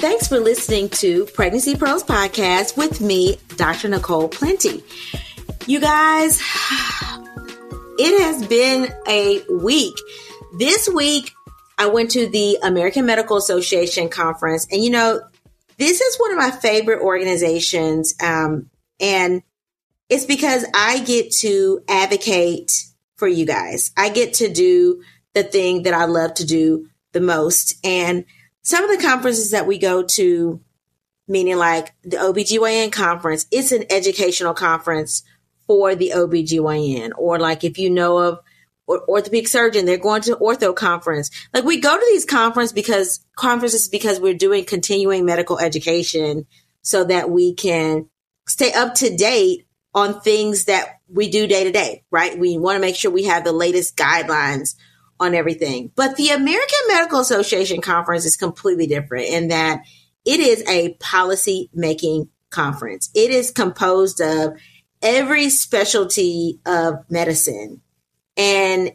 Thanks for listening to Pregnancy Pearls Podcast with me, Dr. Nicole Plenty. You guys, it has been a week. This week, I went to the American Medical Association conference, and you know, this is one of my favorite organizations. Um, and it's because I get to advocate for you guys. I get to do the thing that I love to do the most. And some of the conferences that we go to, meaning like the OBGYN conference, it's an educational conference for the OBGYN. Or like if you know of or orthopedic surgeon, they're going to ortho conference. Like we go to these conferences because conferences because we're doing continuing medical education so that we can stay up to date on things that we do day to day, right? We want to make sure we have the latest guidelines on everything. But the American Medical Association conference is completely different in that it is a policy making conference. It is composed of every specialty of medicine and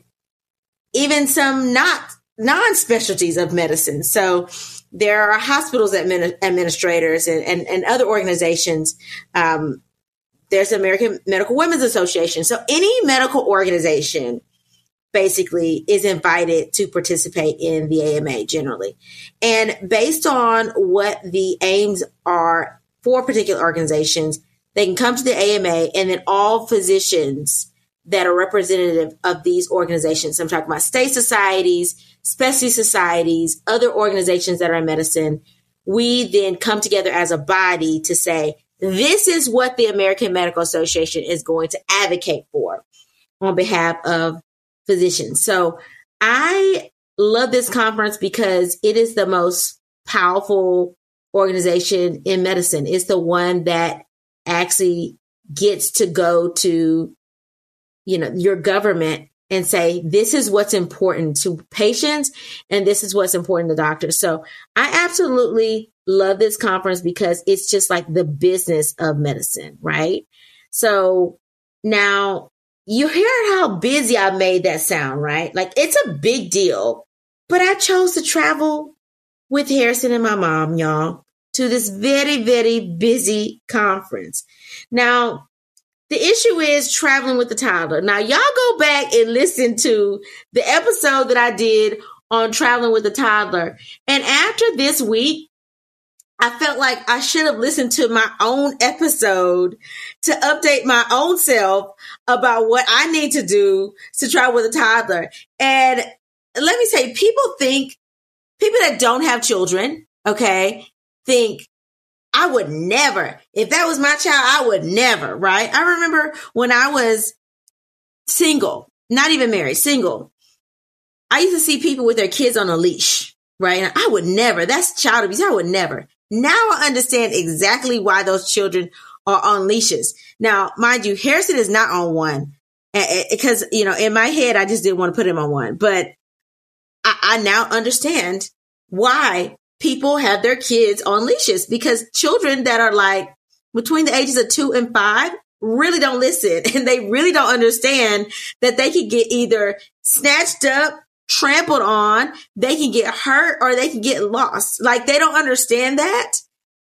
even some not non specialties of medicine. So there are hospitals admin- administrators and, and, and, other organizations. Um, there's the American Medical Women's Association. So any medical organization basically is invited to participate in the AMA generally. And based on what the aims are for particular organizations, they can come to the AMA and then all physicians that are representative of these organizations. I'm talking about state societies, specialty societies, other organizations that are in medicine. We then come together as a body to say, this is what the American Medical Association is going to advocate for on behalf of physicians. So I love this conference because it is the most powerful organization in medicine. It's the one that actually gets to go to, you know, your government and say, this is what's important to patients and this is what's important to doctors. So I absolutely love this conference because it's just like the business of medicine, right? So now you hear how busy I made that sound, right? Like it's a big deal. But I chose to travel with Harrison and my mom, y'all, to this very, very busy conference. Now, the issue is traveling with the toddler. Now, y'all go back and listen to the episode that I did on traveling with the toddler. And after this week, I felt like I should have listened to my own episode to update my own self about what I need to do to travel with a toddler. And let me say, people think, people that don't have children, okay, think, I would never, if that was my child, I would never, right? I remember when I was single, not even married, single, I used to see people with their kids on a leash, right? And I would never, that's child abuse. I would never. Now I understand exactly why those children are on leashes. Now, mind you, Harrison is not on one. Because, you know, in my head, I just didn't want to put him on one, but I, I now understand why people have their kids on leashes. Because children that are like between the ages of two and five really don't listen. And they really don't understand that they could get either snatched up trampled on, they can get hurt or they can get lost. Like they don't understand that.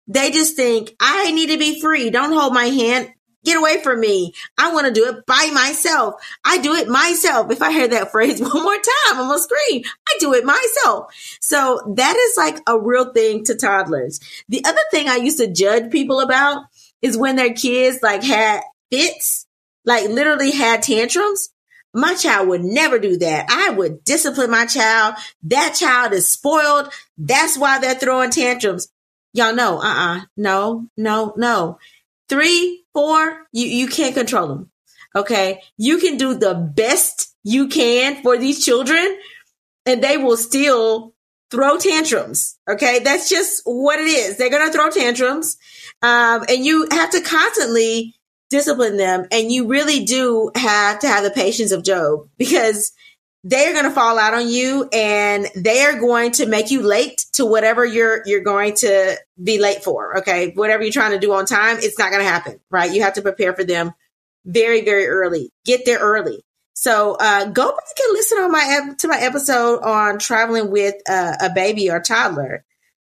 They just think, I need to be free. Don't hold my hand. Get away from me. I want to do it by myself. I do it myself. If I hear that phrase one more time, I'm gonna scream. I do it myself. So that is like a real thing to toddlers. The other thing I used to judge people about is when their kids like had fits, like literally had tantrums. My child would never do that. I would discipline my child. That child is spoiled. That's why they're throwing tantrums. Y'all know, uh-uh. No, no, no. Three, four, you, you can't control them. Okay. You can do the best you can for these children and they will still throw tantrums. Okay. That's just what it is. They're going to throw tantrums. Um, and you have to constantly discipline them. And you really do have to have the patience of Job because they are going to fall out on you and they are going to make you late to whatever you're you're going to be late for okay? Whatever you're trying to do on time it's not going to happen right? You have to prepare for them very very early. Get there early. So uh, go back and listen on my to my episode on traveling with uh, a baby or toddler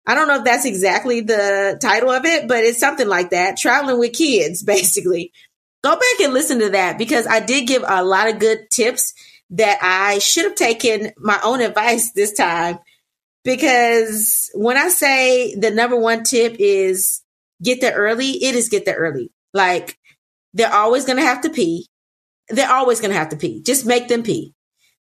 i don't know if that's exactly the title of it but it's something like that traveling with kids basically go back and listen to that because i did give a lot of good tips that I should have taken my own advice this time because when I say the number one tip is get there early, it is get there early. Like they're always going to have to pee. They're always going to have to pee. Just make them pee.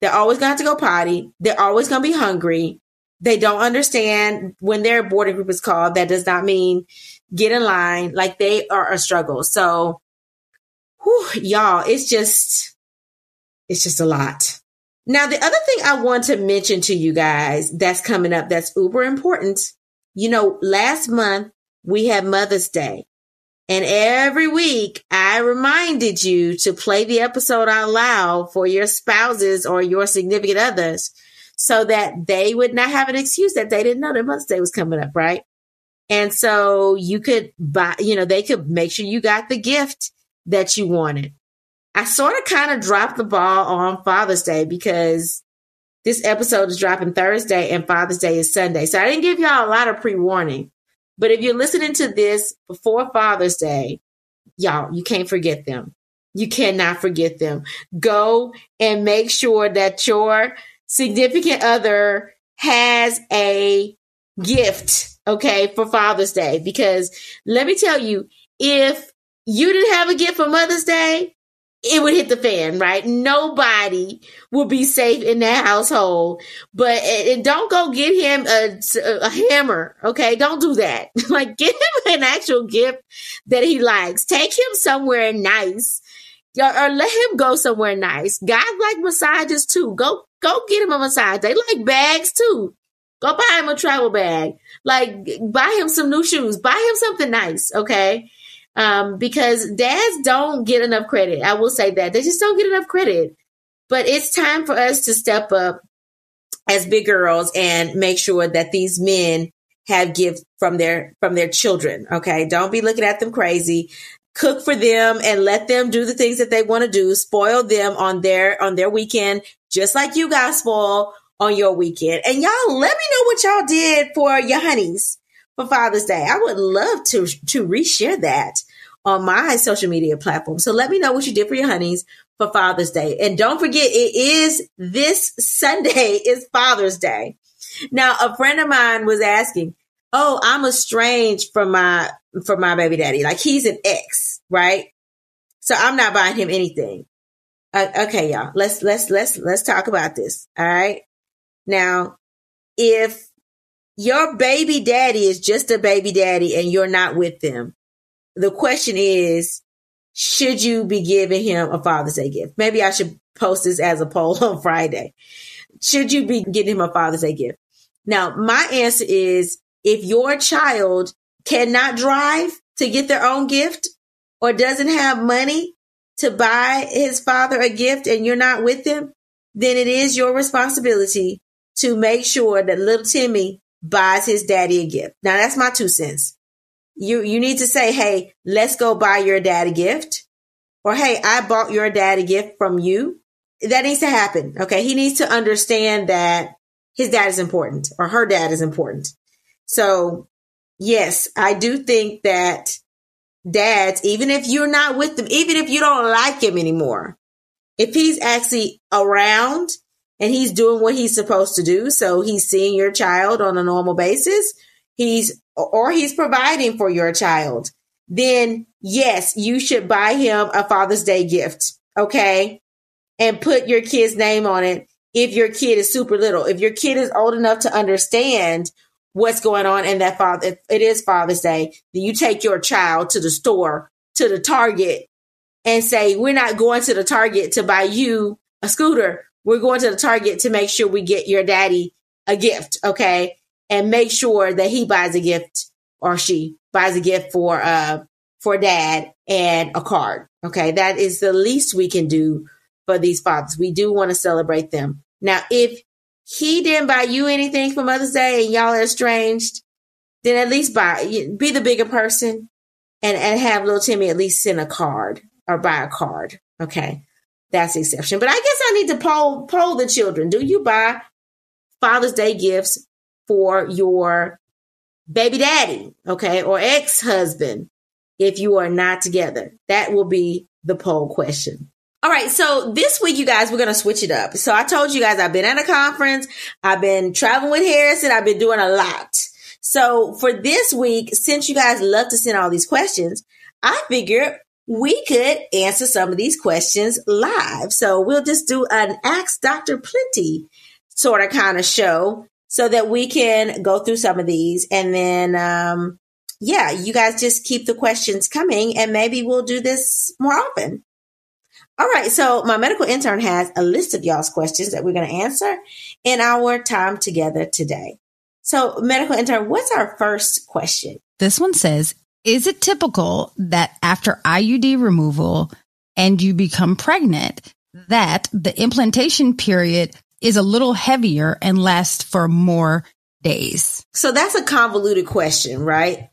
They're always going to have to go potty. They're always going to be hungry. They don't understand when their boarding group is called. That does not mean get in line. Like they are a struggle. So, whew, y'all, it's just, it's just a lot. Now, the other thing I want to mention to you guys that's coming up that's uber important. You know, last month we had Mother's Day. And every week I reminded you to play the episode out loud for your spouses or your significant others so that they would not have an excuse that they didn't know that Mother's Day was coming up, right? And so you could buy, you know, they could make sure you got the gift that you wanted. I sort of kind of dropped the ball on Father's Day because this episode is dropping Thursday and Father's Day is Sunday. So I didn't give y'all a lot of pre warning. But if you're listening to this before Father's Day, y'all, you can't forget them. You cannot forget them. Go and make sure that your significant other has a gift, okay, for Father's Day. Because let me tell you, if you didn't have a gift for Mother's Day, it would hit the fan, right? Nobody will be safe in that household. But and don't go get him a, a hammer, okay? Don't do that. like, get him an actual gift that he likes. Take him somewhere nice, or, let him go somewhere nice. Guys like massages too. Go go get him a massage. They like bags too. Go buy him a travel bag. Like buy him some new shoes. Buy him something nice, okay? um, because dads don't get enough credit. I will say that they just don't get enough credit. But it's time for us to step up as big girls and make sure that these men have gifts from their from their children. Okay, don't be looking at them crazy. Cook for them and let them do the things that they want to do. Spoil them on their on their weekend, just like you guys spoil on your weekend. And y'all, let me know what y'all did for your honeys for Father's Day. I would love to to reshare that on my social media platform. So let me know what you did for your honeys for Father's Day. And don't forget, it is this Sunday is Father's Day. Now, a friend of mine was asking, Oh, I'm estranged from my, from my baby daddy. Like he's an ex, right? So I'm not buying him anything. Uh, okay, y'all, let's, let's, let's, let's talk about this. All right. Now, if your baby daddy is just a baby daddy and you're not with them, the question is, should you be giving him a Father's Day gift? Maybe I should post this as a poll on Friday. Should you be getting him a Father's Day gift? Now, my answer is if your child cannot drive to get their own gift or doesn't have money to buy his father a gift and you're not with them, then it is your responsibility to make sure that little Timmy buys his daddy a gift. Now that's my two cents you you need to say, "Hey, let's go buy your dad a gift," or "Hey, I bought your dad a gift from you." That needs to happen. Okay, he needs to understand that his dad is important or her dad is important. So, yes, I do think that dads, even if you're not with them, even if you don't like him anymore, if he's actually around and he's doing what he's supposed to do, so he's seeing your child on a normal basis, he's or he's providing for your child, then yes, you should buy him a Father's Day gift. Okay. And put your kid's name on it if your kid is super little. If your kid is old enough to understand what's going on in that father, it is Father's Day, then you take your child to the store, to the Target, and say, We're not going to the Target to buy you a scooter. We're going to the Target to make sure we get your daddy a gift, okay? And make sure that he buys a gift or she buys a gift for uh for dad and a card. Okay, that is the least we can do for these fathers. We do want to celebrate them. Now, if he didn't buy you anything for Mother's Day and y'all are estranged, then at least buy be the bigger person and and have little Timmy at least send a card or buy a card. Okay. That's the exception. But I guess I need to poll poll the children. Do you buy Father's Day gifts for your baby daddy, okay, or ex-husband if you are not together? That will be the poll question. All right, so this week, you guys, we're going to switch it up. So I told you guys I've been at a conference, I've been traveling with Harrison, I've been doing a lot. So for this week, since you guys love to send all these questions, I figured we could answer some of these questions live. So we'll just do an Ask Dr. Plenty sort of kind of show so that we can go through some of these and then, um, yeah, you guys just keep the questions coming and maybe we'll do this more often. All right. So my medical intern has a list of y'all's questions that we're going to answer in our time together today. So medical intern, what's our first question? This one says, is it typical that after IUD removal and you become pregnant, that the implantation period is a little heavier and lasts for more days? So that's a convoluted question, right?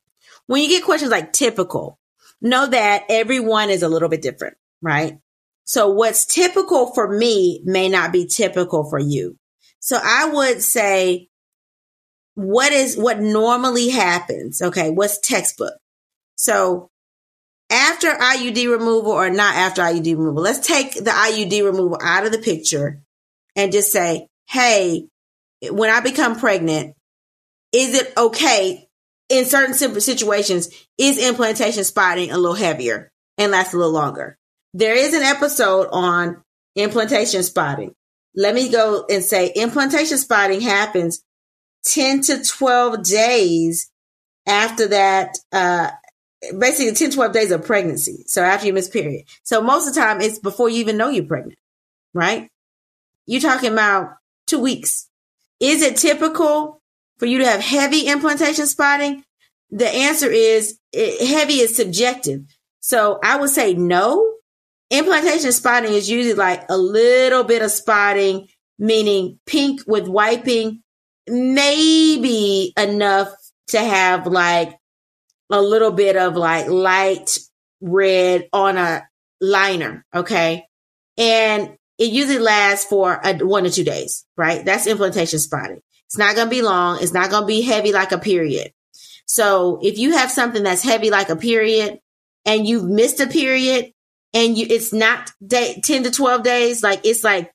When you get questions like typical, know that everyone is a little bit different, right? So what's typical for me may not be typical for you. So I would say, what is, what normally happens? Okay. What's textbook? So after IUD removal or not after IUD removal, let's take the IUD removal out of the picture and just say, Hey, when I become pregnant, is it okay in certain situations? Is implantation spotting a little heavier and lasts a little longer? There is an episode on implantation spotting. Let me go and say implantation spotting happens 10 to 12 days after that, uh, basically 10, 12 days of pregnancy. So after you miss period. So most of the time it's before you even know you're pregnant, right? You're talking about two weeks. Is it typical for you to have heavy implantation spotting? The answer is it, heavy is subjective. So I would say no. Implantation spotting is usually like a little bit of spotting, meaning pink with wiping, maybe enough to have like a little bit of like light red on a liner. Okay. And it usually lasts for a, one to two days, right? That's implantation spotting. It's not going to be long. It's not going to be heavy like a period. So if you have something that's heavy like a period and you've missed a period and you, it's not day, 10 to 12 days, like it's like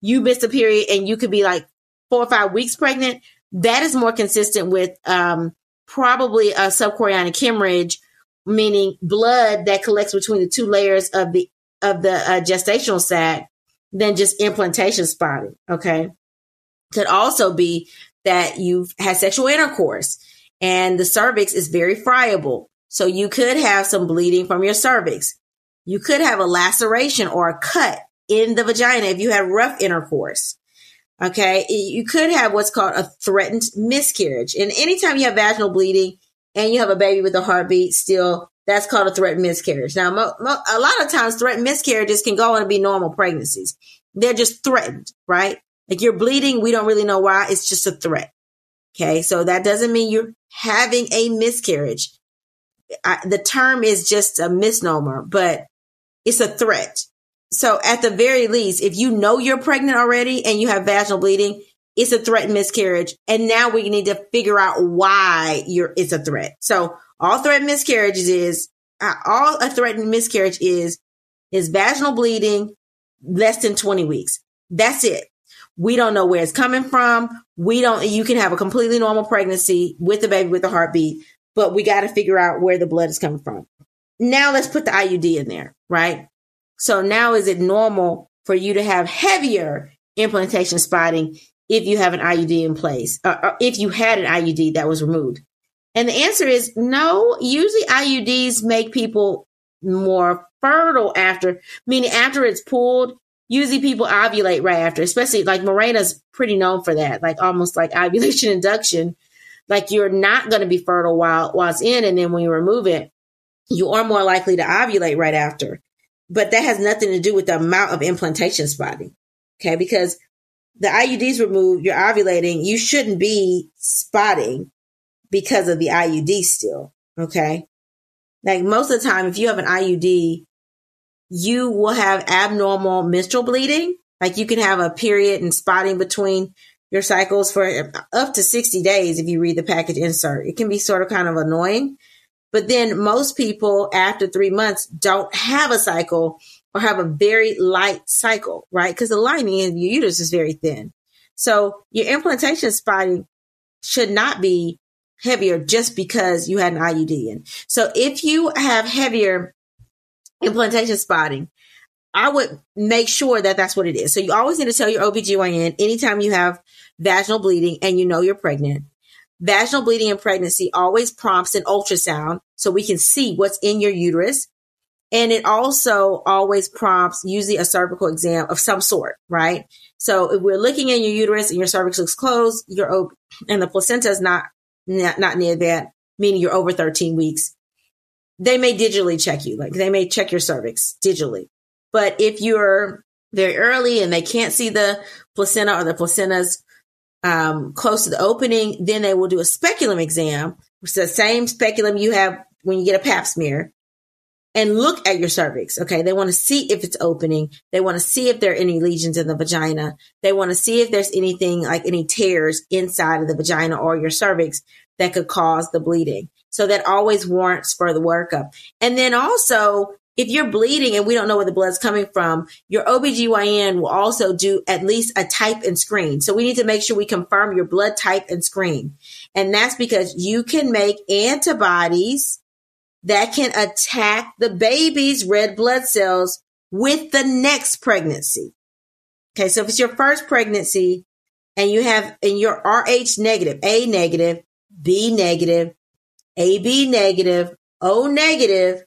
you missed a period and you could be like four or five weeks pregnant. That is more consistent with, um, probably a subchorionic hemorrhage, meaning blood that collects between the two layers of the of the uh, gestational sac, than just implantation spotting. Okay, could also be that you've had sexual intercourse and the cervix is very friable, so you could have some bleeding from your cervix. You could have a laceration or a cut in the vagina if you had rough intercourse. Okay. You could have what's called a threatened miscarriage. And anytime you have vaginal bleeding and you have a baby with a heartbeat still, that's called a threatened miscarriage. Now, mo- mo- a lot of times threatened miscarriages can go on to be normal pregnancies. They're just threatened, right? Like you're bleeding. We don't really know why. It's just a threat. Okay. So that doesn't mean you're having a miscarriage. I, the term is just a misnomer, but it's a threat. So at the very least, if you know you're pregnant already and you have vaginal bleeding, it's a threatened miscarriage. And now we need to figure out why you're, it's a threat. So all threatened miscarriages is, uh, all a threatened miscarriage is, is vaginal bleeding less than 20 weeks. That's it. We don't know where it's coming from. We don't, you can have a completely normal pregnancy with a baby with a heartbeat, but we got to figure out where the blood is coming from. Now let's put the IUD in there, right? So now is it normal for you to have heavier implantation spotting if you have an IUD in place, or, or if you had an IUD that was removed? And the answer is no. Usually IUDs make people more fertile after, meaning after it's pulled, usually people ovulate right after, especially like Mirena's pretty known for that, like almost like ovulation induction. Like you're not going to be fertile while while it's in, and then when you remove it, you are more likely to ovulate right after. But that has nothing to do with the amount of implantation spotting. Okay, because the IUDs removed, you're ovulating, you shouldn't be spotting because of the IUD still. Okay. Like most of the time, if you have an IUD, you will have abnormal menstrual bleeding. Like you can have a period and spotting between your cycles for up to 60 days if you read the package insert. It can be sort of kind of annoying. But then most people after three months don't have a cycle or have a very light cycle, right? Because the lining in your uterus is very thin. So your implantation spotting should not be heavier just because you had an IUD in. So if you have heavier implantation spotting, I would make sure that that's what it is. So you always need to tell your OBGYN anytime you have vaginal bleeding and you know you're pregnant. Vaginal bleeding in pregnancy always prompts an ultrasound so we can see what's in your uterus. And it also always prompts usually a cervical exam of some sort, right? So if we're looking in your uterus and your cervix looks closed, your open and the placenta is not, not, not near that, meaning you're over 13 weeks, they may digitally check you. Like they may check your cervix digitally. But if you're very early and they can't see the placenta or the placenta's um, close to the opening, then they will do a speculum exam, which is the same speculum you have when you get a pap smear and look at your cervix. Okay. They want to see if it's opening. They want to see if there are any lesions in the vagina. They want to see if there's anything like any tears inside of the vagina or your cervix that could cause the bleeding. So that always warrants for further workup. And then also, if you're bleeding and we don't know where the blood's coming from, your OBGYN will also do at least a type and screen. So we need to make sure we confirm your blood type and screen. And that's because you can make antibodies that can attack the baby's red blood cells with the next pregnancy. Okay. So if it's your first pregnancy and you have, and you're RH negative, A negative, B negative, AB negative, O negative,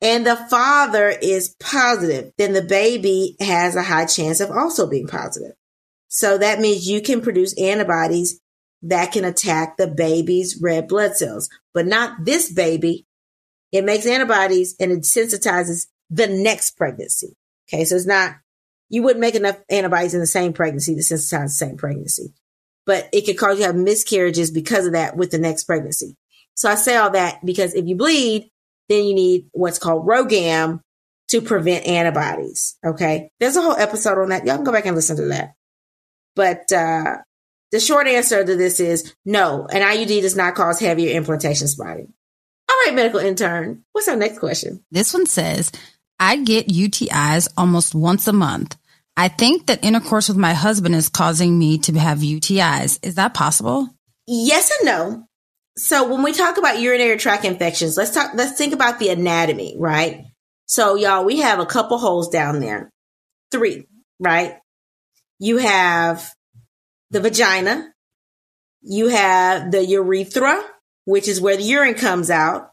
and the father is positive, then the baby has a high chance of also being positive. So that means you can produce antibodies that can attack the baby's red blood cells, but not this baby, it makes antibodies and it sensitizes the next pregnancy. Okay. So it's not, you wouldn't make enough antibodies in the same pregnancy to sensitize the same pregnancy, but it could cause you to have miscarriages because of that with the next pregnancy. So I say all that because if you bleed, then you need what's called RhoGAM to prevent antibodies. Okay. There's a whole episode on that. Y'all can go back and listen to that. But, uh, the short answer to this is no, an IUD does not cause heavier implantation spotting. All right, medical intern. What's our next question? This one says, I get UTIs almost once a month. I think that intercourse with my husband is causing me to have UTIs. Is that possible? Yes and no. So when we talk about urinary tract infections, let's talk, let's think about the anatomy, right? So y'all, we have a couple holes down there. Three, right? You have the vagina. You have the urethra, which is where the urine comes out,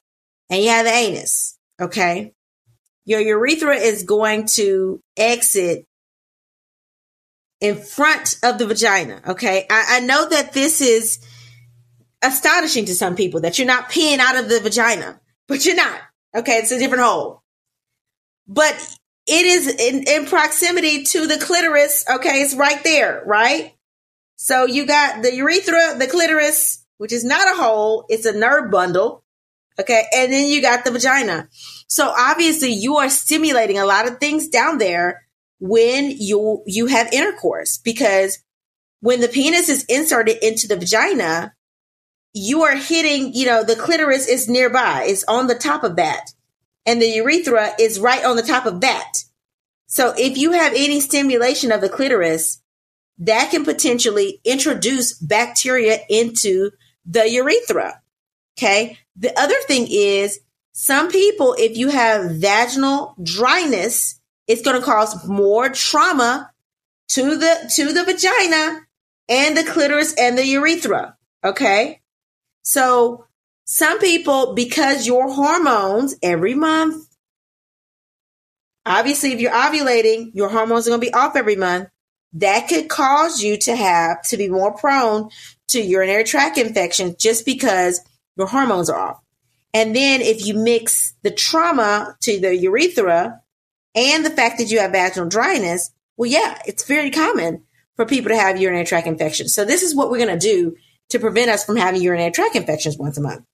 and you have the anus. Okay. Your urethra is going to exit in front of the vagina. Okay. I, I know that this is astonishing to some people that you're not peeing out of the vagina, but you're not. Okay. It's a different hole, but it is in, in proximity to the clitoris. Okay. It's right there. Right. So you got the urethra, the clitoris, which is not a hole. It's a nerve bundle. Okay. And then you got the vagina. So obviously you are stimulating a lot of things down there when you, you have intercourse because when the penis is inserted into the vagina, you are hitting, you know, the clitoris is nearby. It's on the top of that. And the urethra is right on the top of that. So if you have any stimulation of the clitoris, that can potentially introduce bacteria into the urethra. Okay. The other thing is some people, if you have vaginal dryness, it's going to cause more trauma to the, to the vagina and the clitoris and the urethra. Okay. So some people, because your hormones every month, Obviously, if you're ovulating, your hormones are going to be off every month. That could cause you to have to be more prone to urinary tract infections just because your hormones are off. And then if you mix the trauma to the urethra and the fact that you have vaginal dryness, well, yeah, it's very common for people to have urinary tract infections. So this is what we're going to do to prevent us from having urinary tract infections once a month.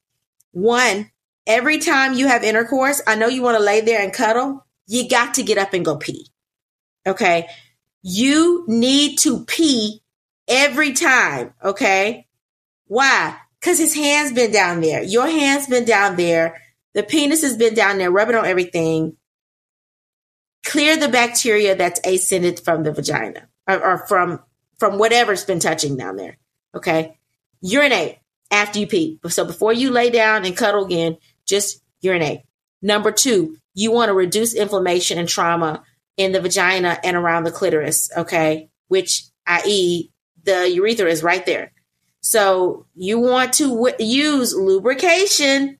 One, every time you have intercourse, I know you want to lay there and cuddle. You got to get up and go pee. Okay. You need to pee every time. Okay. Why? Because his hand's been down there. Your hand's been down there. The penis has been down there, rubbing on everything. Clear the bacteria that's ascended from the vagina or, or from from whatever's been touching down there. Okay. Urinate after you pee. So before you lay down and cuddle again, just urinate. Number two, you want to reduce inflammation and trauma in the vagina and around the clitoris. Okay. Which, i.e., the urethra is right there. So you want to w- use lubrication.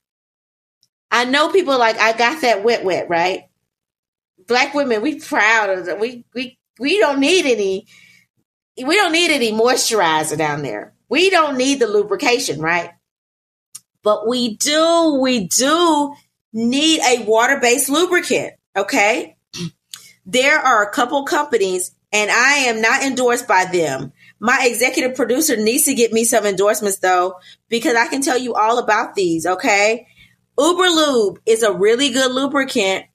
I know people like, I got that wet, wet, right? Black women, we proud of that. We, we, we don't need any, we don't need any moisturizer down there. We don't need the lubrication, right? But we do, we do need a water based lubricant. Okay. There are a couple companies and I am not endorsed by them. My executive producer needs to get me some endorsements though, because I can tell you all about these. Okay. Uber Lube is a really good lubricant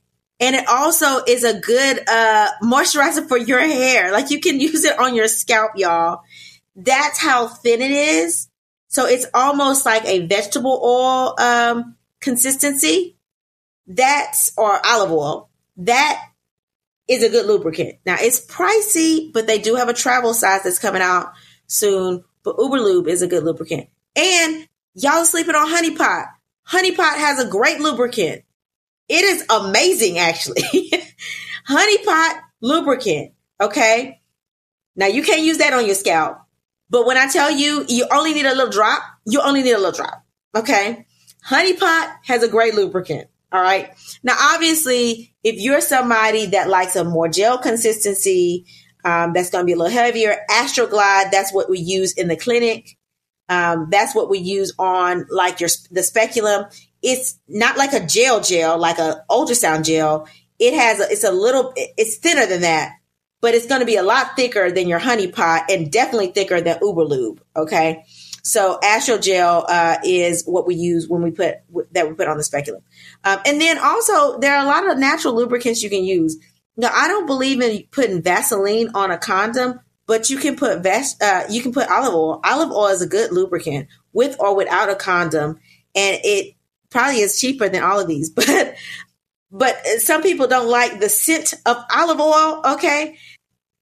and it also is a good uh, moisturizer for your hair. Like you can use it on your scalp, y'all. That's how thin it is. So it's almost like a vegetable oil um, consistency. That's or olive oil. That is a good lubricant. Now it's pricey, but they do have a travel size that's coming out soon. But Uber Lube is a good lubricant. And y'all sleeping on Honey Pot. Honey Pot has a great lubricant. It is amazing, actually. Honey Pot lubricant. Okay. Now you can't use that on your scalp. But when I tell you you only need a little drop, you only need a little drop. Okay. Honey Pot has a great lubricant. All right. Now, obviously, if you're somebody that likes a more gel consistency, um, that's going to be a little heavier, Astroglide, that's what we use in the clinic. Um, that's what we use on like your the speculum. It's not like a gel gel, like a ultrasound gel. It has a, it's a little it's thinner than that, but it's going to be a lot thicker than your honey pot and definitely thicker than Uber Lube. Okay. So Astrogel uh, is what we use when we put that we put on the speculum, um, and then also there are a lot of natural lubricants you can use. Now I don't believe in putting Vaseline on a condom, but you can put vas- uh, you can put olive oil. Olive oil is a good lubricant with or without a condom, and it probably is cheaper than all of these. But but some people don't like the scent of olive oil. Okay,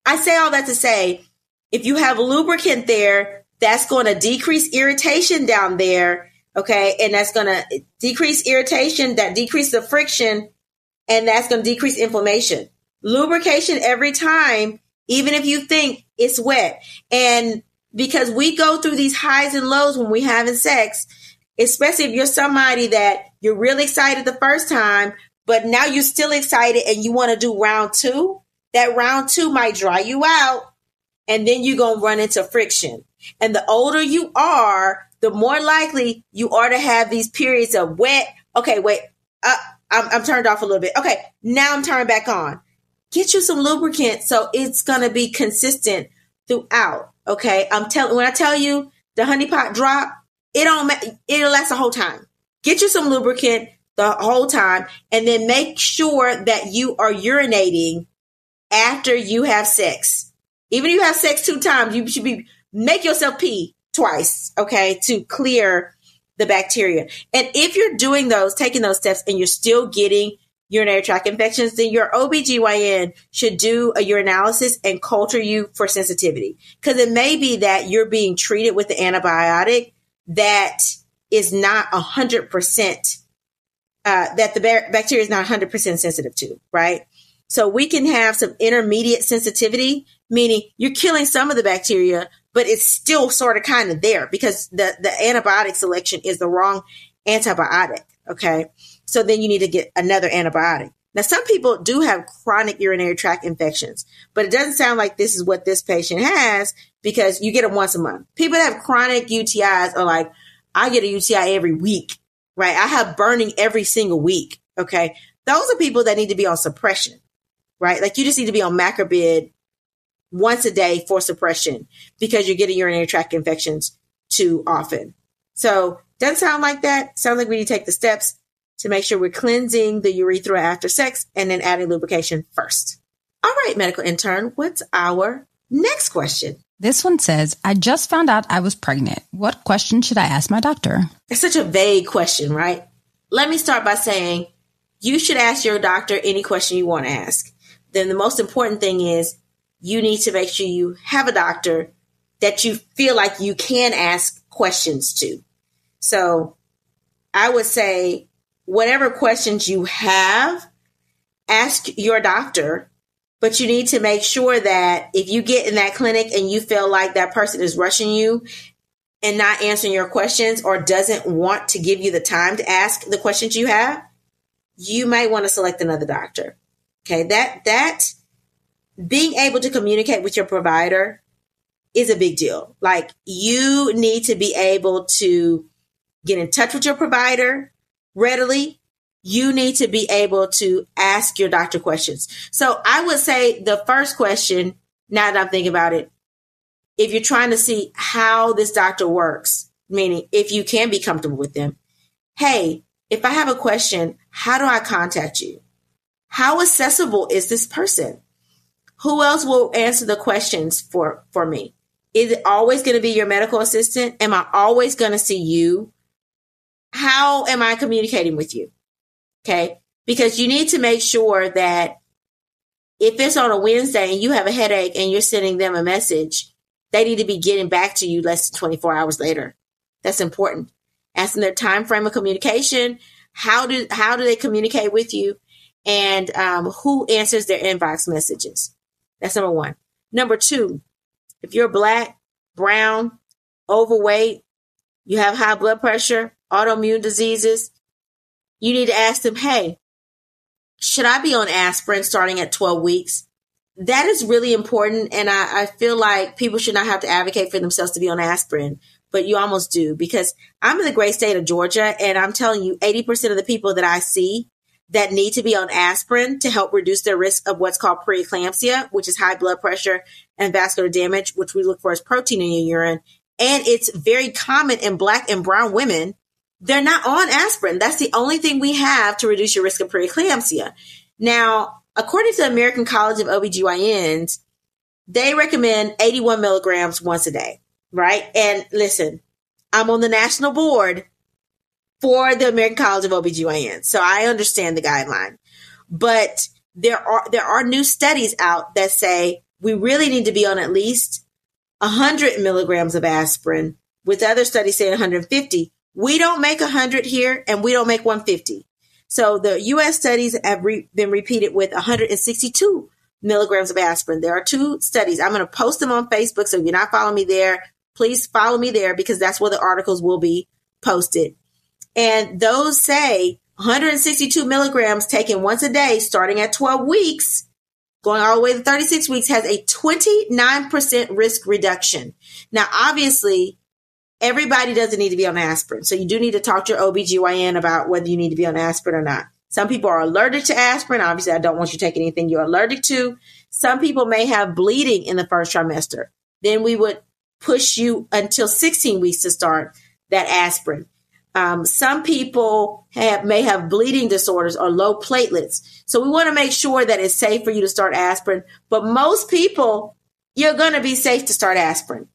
I say all that to say, if you have lubricant there that's going to decrease irritation down there. Okay. And that's going to decrease irritation, that decrease the friction, and that's going to decrease inflammation. Lubrication every time, even if you think it's wet. And because we go through these highs and lows when we're having sex, especially if you're somebody that you're really excited the first time, but now you're still excited and you want to do round two, that round two might dry you out and then you're going to run into friction. And the older you are, the more likely you are to have these periods of wet. Okay, wait, uh, I'm, I'm turned off a little bit. Okay, now I'm turned back on. Get you some lubricant so it's going to be consistent throughout. Okay, I'm telling when I tell you the honey pot drop, it don't it'll last the whole time. Get you some lubricant the whole time, and then make sure that you are urinating after you have sex. Even if you have sex two times, you should be make yourself pee twice, okay, to clear the bacteria. And if you're doing those, taking those steps, and you're still getting urinary tract infections, then your OBGYN should do a urinalysis and culture you for sensitivity. Because it may be that you're being treated with the antibiotic that is not 100%, uh, that the bacteria is not 100% sensitive to, right? So we can have some intermediate sensitivity, meaning you're killing some of the bacteria, but it's still sort of kind of there because the, the antibiotic selection is the wrong antibiotic. Okay. So then you need to get another antibiotic. Now, some people do have chronic urinary tract infections, but it doesn't sound like this is what this patient has because you get them once a month. People that have chronic UTIs are like, I get a UTI every week, right? I have burning every single week. Okay. Those are people that need to be on suppression, right? Like you just need to be on macrobid once a day for suppression because you're getting urinary tract infections too often. So doesn't sound like that. Sounds like we need to take the steps to make sure we're cleansing the urethra after sex and then adding lubrication first. All right, medical intern, what's our next question? This one says, I just found out I was pregnant. What question should I ask my doctor? It's such a vague question, right? Let me start by saying you should ask your doctor any question you want to ask. Then the most important thing is you need to make sure you have a doctor that you feel like you can ask questions to. So I would say whatever questions you have, ask your doctor. But you need to make sure that if you get in that clinic and you feel like that person is rushing you and not answering your questions or doesn't want to give you the time to ask the questions you have, you might want to select another doctor. Okay. That, that being able to communicate with your provider is a big deal. Like you need to be able to get in touch with your provider, readily, you need to be able to ask your doctor questions. So I would say the first question, now that I'm thinking about it, if you're trying to see how this doctor works, meaning if you can be comfortable with them, hey, if I have a question, how do I contact you? How accessible is this person? Who else will answer the questions for, for me? Is it always going to be your medical assistant? Am I always going to see you? how am I communicating with you? Okay. Because you need to make sure that if it's on a Wednesday and you have a headache and you're sending them a message, they need to be getting back to you less than 24 hours later. That's important. Asking their time frame of communication. How do, how do they communicate with you? And um, who answers their inbox messages? That's number one. Number two, if you're black, brown, overweight, you have high blood pressure, autoimmune diseases, you need to ask them, hey, should I be on aspirin starting at 12 weeks? That is really important. And I, I feel like people should not have to advocate for themselves to be on aspirin, but you almost do because I'm in the great state of Georgia and I'm telling you, 80% of the people that I see that need to be on aspirin to help reduce their risk of what's called preeclampsia, which is high blood pressure and vascular damage, which we look for as protein in your urine. And it's very common in black and brown women they're not on aspirin. That's the only thing we have to reduce your risk of preeclampsia. Now, according to the American College of OBGYNs, they recommend 81 milligrams once a day, right? And listen, I'm on the national board for the American College of OBGYN. so I understand the guideline. But there are there are new studies out that say we really need to be on at least 100 milligrams of aspirin, with other studies saying 150 we don't make 100 here and we don't make 150. So the US studies have re- been repeated with 162 milligrams of aspirin. There are two studies. I'm going to post them on Facebook. So if you're not following me there, please follow me there because that's where the articles will be posted. And those say 162 milligrams taken once a day, starting at 12 weeks, going all the way to 36 weeks, has a 29% risk reduction. Now, obviously, everybody doesn't need to be on aspirin. So you do need to talk to your OBGYN about whether you need to be on aspirin or not. Some people are allergic to aspirin. Obviously, I don't want you take anything you're allergic to. Some people may have bleeding in the first trimester. Then we would push you until 16 weeks to start that aspirin. Um, some people have, may have bleeding disorders or low platelets. So we want to make sure that it's safe for you to start aspirin. But most people, you're going to be safe to start aspirin.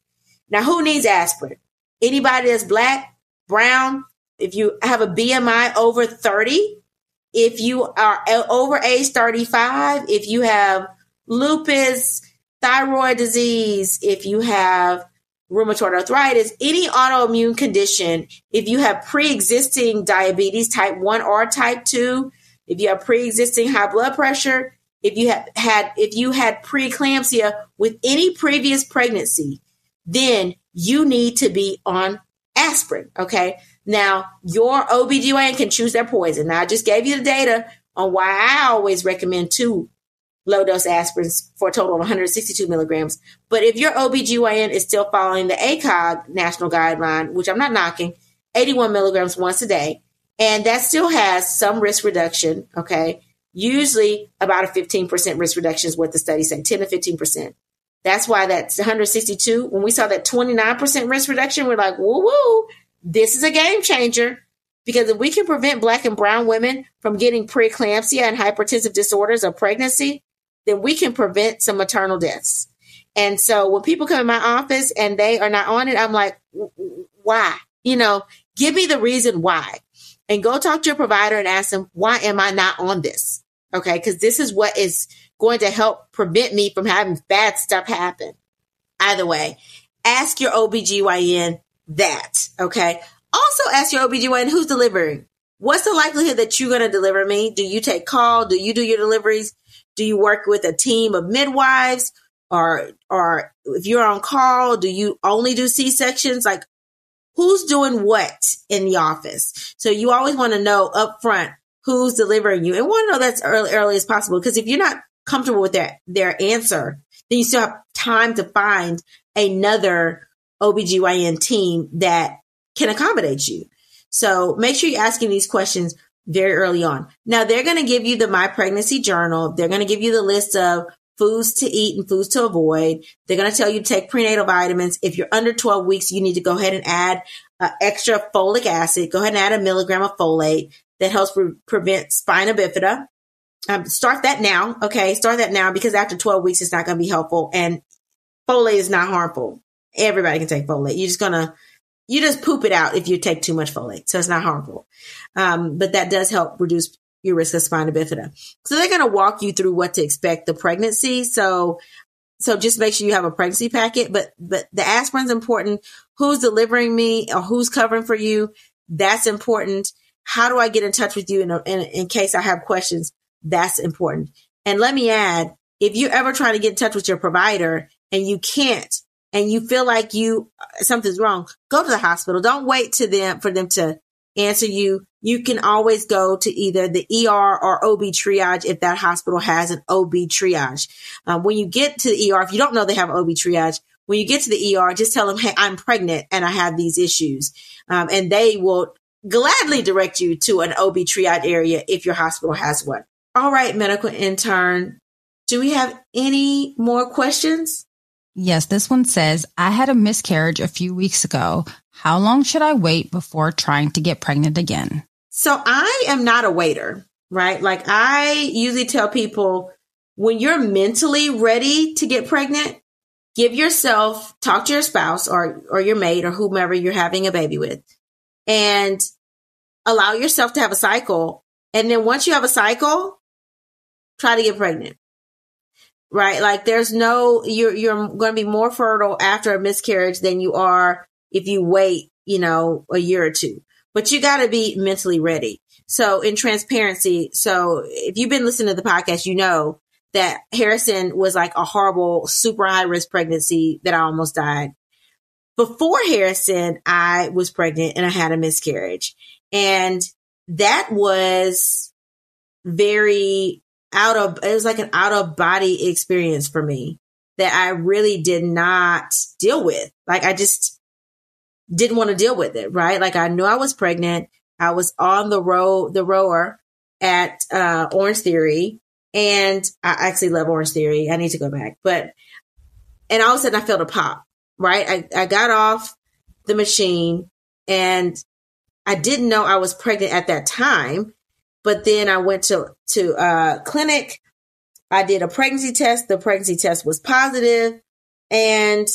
Now, who needs aspirin? anybody that's black, brown, if you have a BMI over 30, if you are over age 35, if you have lupus, thyroid disease, if you have rheumatoid arthritis, any autoimmune condition, if you have pre-existing diabetes type 1 or type 2, if you have pre-existing high blood pressure, if you have had if you had preeclampsia with any previous pregnancy, then you need to be on aspirin. Okay. Now, your OBGYN can choose their poison. Now, I just gave you the data. on why I always recommend two low dose aspirins for a total of 162 milligrams. But if your OBGYN is still following the ACOG national guideline, which I'm not knocking, 81 milligrams once a day, and that still has some risk reduction, okay? Usually about a 15% risk reduction is what the studies say, 10 to 15%. That's why that's 162. When we saw that 29% risk reduction, we're like, woo woo, this is a game changer. Because if we can prevent black and brown women from getting preeclampsia and hypertensive disorders of pregnancy, then we can prevent some maternal deaths. And so when people come in my office and they are not on it, I'm like, why? You know, give me the reason why. And go talk to your provider and ask them, why am I not on this? Okay. Because this is what is going to help prevent me from having bad stuff happen. Either way, ask your OBGYN that. Okay. Also ask your OBGYN who's delivering. What's the likelihood that you're going to deliver me? Do you take call? Do you do your deliveries? Do you work with a team of midwives? Or, or if you're on call, do you only do C sections? Like who's doing what in the office? So you always want to know up front who's delivering you and want to know that's early, early as possible. Because if you're not comfortable with their, their answer, then you still have time to find another OBGYN team that can accommodate you. So make sure you're asking these questions very early on. Now they're going to give you the My Pregnancy Journal. They're going to give you the list of foods to eat and foods to avoid. They're going to tell you to take prenatal vitamins. If you're under 12 weeks, you need to go ahead and add uh, extra folic acid. Go ahead and add a milligram of folate that helps pre- prevent spina bifida. Um, start that now. Okay. Start that now because after 12 weeks, it's not going to be helpful and folate is not harmful. Everybody can take folate. You're just going to you just poop it out if you take too much folate. So it's not harmful. Um, but that does help reduce your risk of spina bifida. So they're going to walk you through what to expect the pregnancy. So, so just make sure you have a pregnancy packet, but, but the aspirin's important. Who's delivering me or who's covering for you? That's important. How do I get in touch with you in, in, in case I have questions? That's important. And let me add, if you're ever trying to get in touch with your provider and you can't, and you feel like you something's wrong, go to the hospital. Don't wait to them for them to answer you. You can always go to either the ER or OB triage if that hospital has an OB triage. Um, when you get to the ER, if you don't know they have OB triage, when you get to the ER, just tell them, Hey, I'm pregnant and I have these issues. Um, and they will gladly direct you to an OB triage area if your hospital has one. All right, medical intern. Do we have any more questions? Yes, this one says, I had a miscarriage a few weeks ago. How long should I wait before trying to get pregnant again? So I am not a waiter, right? Like I usually tell people when you're mentally ready to get pregnant, give yourself, talk to your spouse or, or your mate or whomever you're having a baby with and allow yourself to have a cycle. And then once you have a cycle, try to get pregnant right? Like there's no, you're, you're going to be more fertile after a miscarriage than you are if you wait, you know, a year or two, but you got to be mentally ready. So in transparency, so if you've been listening to the podcast, you know that Harrison was like a horrible, super high risk pregnancy that I almost died. Before Harrison, I was pregnant and I had a miscarriage and that was very out of, it was like an out of body experience for me that I really did not deal with. Like I just didn't want to deal with it, right? Like I knew I was pregnant. I was on the row, the rower at, uh, Orange Theory. And I actually love Orange Theory. I need to go back, but, and all of a sudden I felt a pop, right? I, I got off the machine and I didn't know I was pregnant at that time. But then I went to to uh, clinic. I did a pregnancy test. The pregnancy test was positive, and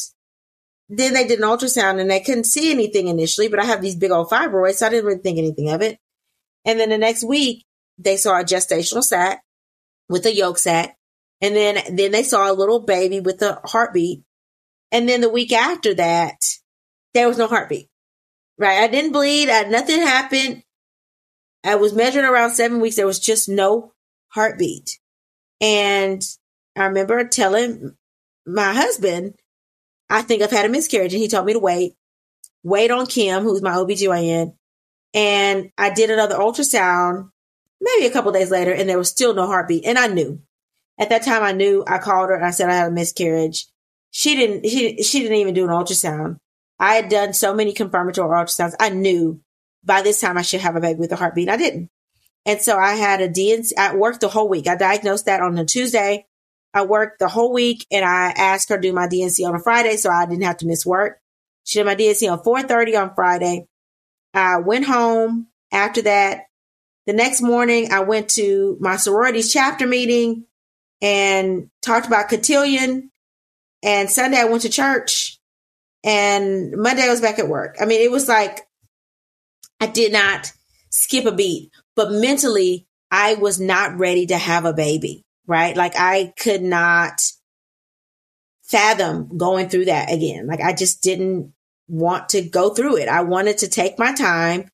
then they did an ultrasound and they couldn't see anything initially. But I have these big old fibroids, so I didn't really think anything of it. And then the next week, they saw a gestational sac with a yolk sac, and then then they saw a little baby with a heartbeat. And then the week after that, there was no heartbeat. Right? I didn't bleed. I, nothing happened. I was measuring around seven weeks. There was just no heartbeat. And I remember telling my husband, I think I've had a miscarriage. And he told me to wait, wait on Kim, who's my OBGYN. And I did another ultrasound maybe a couple days later, and there was still no heartbeat. And I knew. At that time, I knew. I called her and I said I had a miscarriage. She didn't. She she didn't even do an ultrasound. I had done so many confirmatory ultrasounds. I knew by this time I should have a baby with a heartbeat. I didn't. And so I had a DNC. I worked the whole week. I diagnosed that on a Tuesday. I worked the whole week and I asked her to do my DNC on a Friday so I didn't have to miss work. She did my DNC on 4:30 on Friday. I went home after that. The next morning I went to my sorority's chapter meeting and talked about cotillion. And Sunday I went to church and Monday I was back at work. I mean, it was like I did not skip a beat, but mentally I was not ready to have a baby, right? Like I could not fathom going through that again. Like I just didn't want to go through it. I wanted to take my time.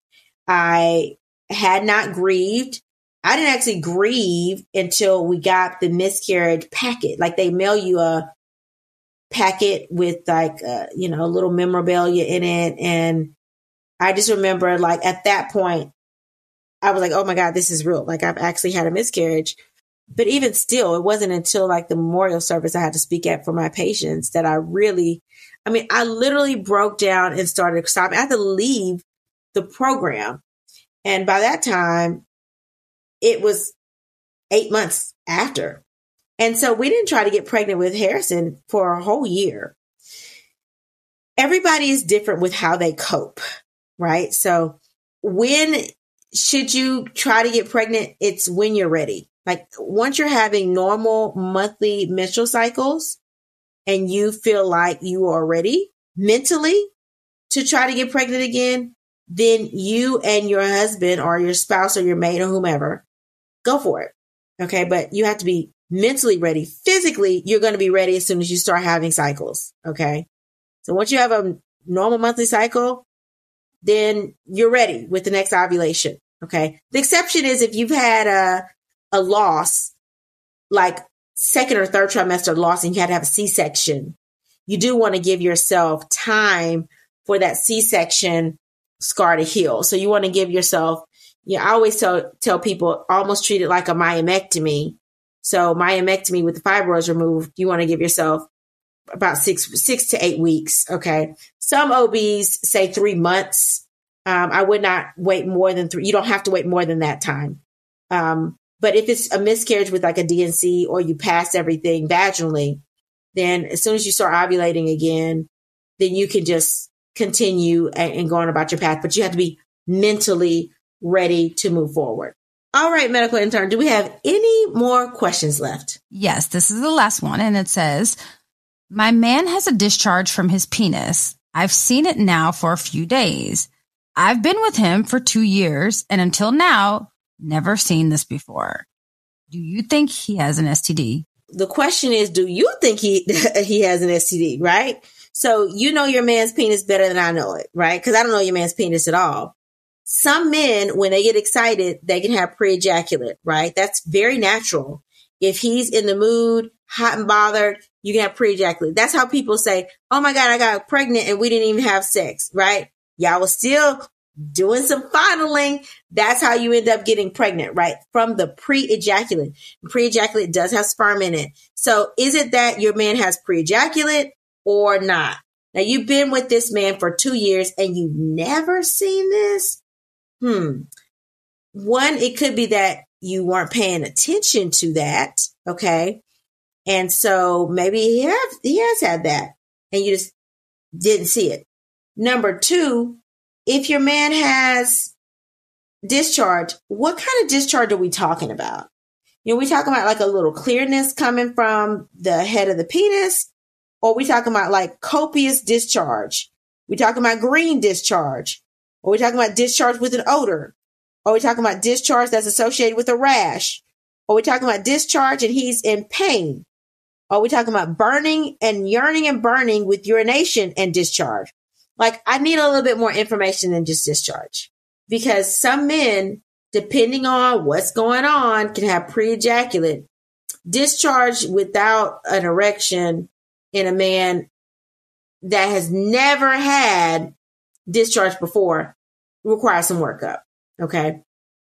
I had not grieved. I didn't actually grieve until we got the miscarriage packet. Like they mail you a packet with like, uh, you know, a little memorabilia in it. And I just remember like at that point, I was like, oh my God, this is real. Like I've actually had a miscarriage. But even still, it wasn't until like the memorial service I had to speak at for my patients that I really, I mean, I literally broke down and started sobbing. I had to leave the program. And by that time, it was eight months after. And so we didn't try to get pregnant with Harrison for a whole year. Everybody is different with how they cope, right? So when should you try to get pregnant? It's when you're ready. Like once you're having normal monthly menstrual cycles and you feel like you are ready mentally to try to get pregnant again, then you and your husband or your spouse or your mate or whomever go for it. Okay. But you have to be mentally ready. Physically, you're going to be ready as soon as you start having cycles. Okay. So once you have a normal monthly cycle, then you're ready with the next ovulation. Okay. The exception is if you've had a, a loss, like second or third trimester loss and you had to have a C-section, you do want to give yourself time for that C-section scar to heal. So you want to give yourself, you know, I always tell, tell people almost treat it like a myomectomy. So myomectomy with the fibroids removed, you want to give yourself about six, six to eight weeks. Okay. Some OBs say three months. Um, I would not wait more than three. You don't have to wait more than that time. Um, but if it's a miscarriage with like a DNC or you pass everything vaginally, then as soon as you start ovulating again, then you can just continue and, and go on about your path. But you have to be mentally ready to move forward. All right, medical intern, do we have any more questions left? Yes, this is the last one. And it says, My man has a discharge from his penis. I've seen it now for a few days. I've been with him for two years and until now, never seen this before. Do you think he has an STD? The question is, do you think he he has an STD, right? So you know your man's penis better than I know it, right? Because I don't know your man's penis at all. Some men, when they get excited, they can have pre-ejaculate, right? That's very natural. If he's in the mood, hot and bothered, you can have pre-ejaculate. That's how people say, Oh my God, I got pregnant and we didn't even have sex, right? Y'all was still doing some fondling. That's how you end up getting pregnant, right? From the pre-ejaculate. Pre-ejaculate does have sperm in it. So is it that your man has pre-ejaculate or not? Now you've been with this man for two years and you've never seen this. Hmm. One, it could be that you weren't paying attention to that. Okay. And so maybe he has, he has had that and you just didn't see it. Number two, if your man has discharge, what kind of discharge are we talking about? You know, we talking about like a little clearness coming from the head of the penis, or we talking about like copious discharge? We talking about green discharge, or we talking about discharge with an odor, or we talking about discharge that's associated with a rash, or we talking about discharge and he's in pain, or we talking about burning and yearning and burning with urination and discharge. Like I need a little bit more information than just discharge because some men, depending on what's going on, can have pre-ejaculate discharge without an erection in a man that has never had discharge before requires some workup. Okay.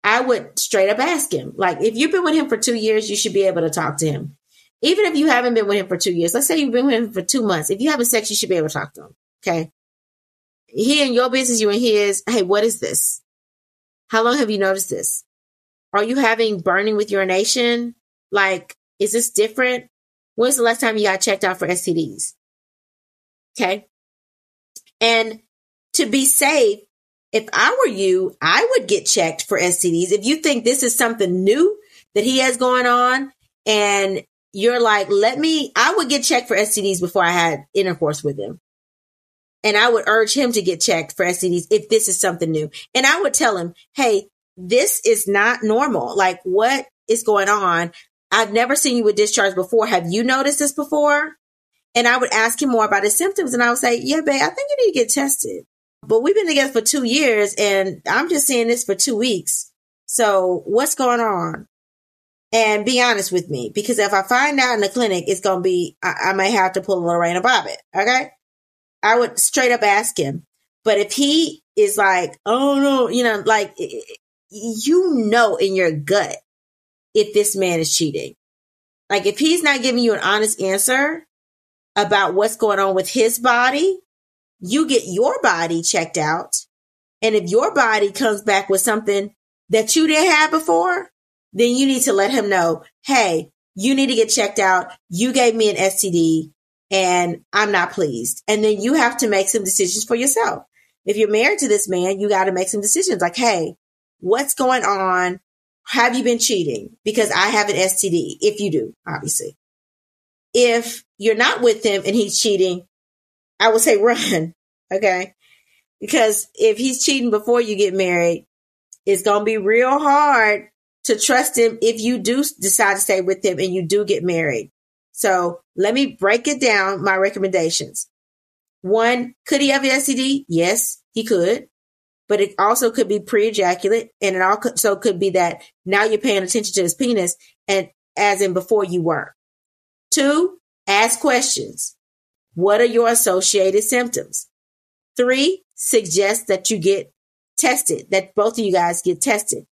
I would straight up ask him. Like, if you've been with him for two years, you should be able to talk to him. Even if you haven't been with him for two years, let's say you've been with him for two months. If you have a sex, you should be able to talk to him. Okay. He in your business, you in his. Hey, what is this? How long have you noticed this? Are you having burning with urination? Like, is this different? When's the last time you got checked out for STDs? Okay. And to be safe, if I were you, I would get checked for STDs. If you think this is something new that he has going on and you're like, let me, I would get checked for STDs before I had intercourse with him. And I would urge him to get checked for STDs if this is something new. And I would tell him, hey, this is not normal. Like, what is going on? I've never seen you with discharge before. Have you noticed this before? And I would ask him more about his symptoms. And I would say, yeah, babe, I think you need to get tested. But we've been together for two years and I'm just seeing this for two weeks. So what's going on? And be honest with me, because if I find out in the clinic, it's going to be, I, I may have to pull a Lorena Bobbitt. Okay. I would straight up ask him. But if he is like, oh no, you know, like you know in your gut if this man is cheating. Like if he's not giving you an honest answer about what's going on with his body, you get your body checked out. And if your body comes back with something that you didn't have before, then you need to let him know, Hey, you need to get checked out. You gave me an STD and I'm not pleased. And then you have to make some decisions for yourself. If you're married to this man, you got to make some decisions like, Hey, what's going on? Have you been cheating? Because I have an STD. If you do, obviously. If you're not with him and he's cheating, I would say run. Okay. Because if he's cheating before you get married, it's going to be real hard to trust him if you do decide to stay with him and you do get married. So let me break it down. My recommendations. One, could he have an STD? Yes, he could, but it also could be pre-ejaculate and it also could be that now you're paying attention to his penis and as in before you weren't. Two, ask questions. What are your associated symptoms? Three, suggest that you get tested, that both of you guys get tested.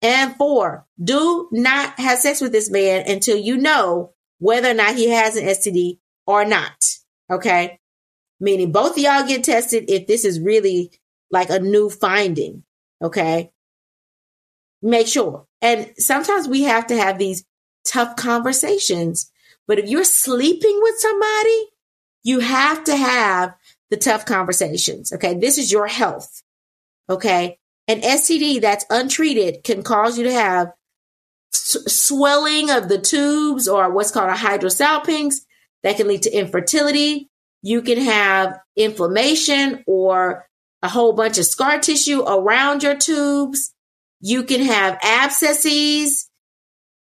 And four, do not have sex with this man until you know whether or not he has an STD or not. Okay. Meaning both of y'all get tested if this is really like a new finding. Okay. Make sure. And sometimes we have to have these tough conversations. But if you're sleeping with somebody, you have to have the tough conversations. Okay. This is your health. Okay. An STD that's untreated can cause you to have s- swelling of the tubes or what's called a hydrosalpinx that can lead to infertility. You can have inflammation or a whole bunch of scar tissue around your tubes. You can have abscesses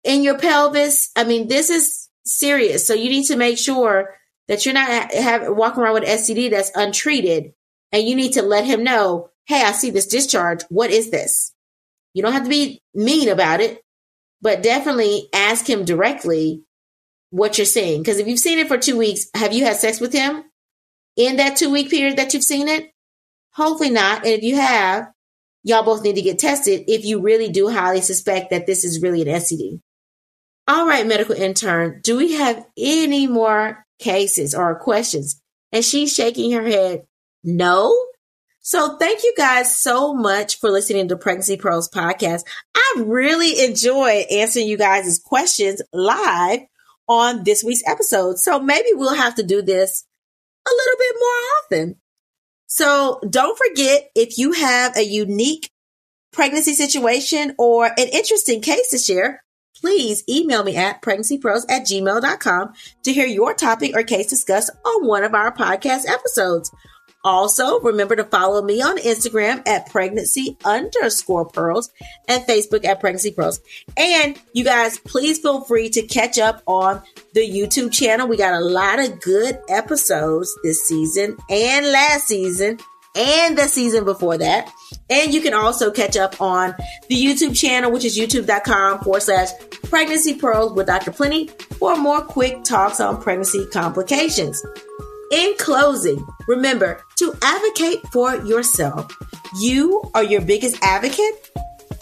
in your pelvis. I mean, this is serious. So you need to make sure that you're not have, walking around with STD that's untreated, and you need to let him know, hey, I see this discharge. What is this? You don't have to be mean about it, but definitely ask him directly what you're seeing. Because if you've seen it for two weeks, have you had sex with him in that two week period that you've seen it? Hopefully not. And if you have, y'all both need to get tested if you really do highly suspect that this is really an STD. All right, medical intern, do we have any more cases or questions? And she's shaking her head, no. So thank you guys so much for listening to Pregnancy Pearls podcast. I really enjoyed answering you guys' questions live on this week's episode. So maybe we'll have to do this a little bit more often. So don't forget if you have a unique pregnancy situation or an interesting case to share, please email me at pregnancypearls at gmail.com to hear your topic or case discussed on one of our podcast episodes. Also, remember to follow me on Instagram at pregnancy underscore pearls and Facebook at pregnancy pearls. And you guys, please feel free to catch up on the YouTube channel. We got a lot of good episodes this season and last season and the season before that. And you can also catch up on the YouTube channel, which is youtube.com forward slash pregnancy pearls with Dr. Plenty for more quick talks on pregnancy complications. In closing, remember to advocate for yourself. You are your biggest advocate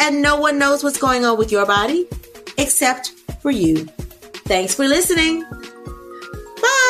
and no one knows what's going on with your body except for you. Thanks for listening. Bye.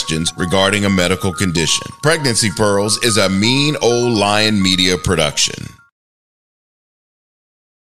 questions regarding a medical condition. Pregnancy Pearls is a mean old lion media production.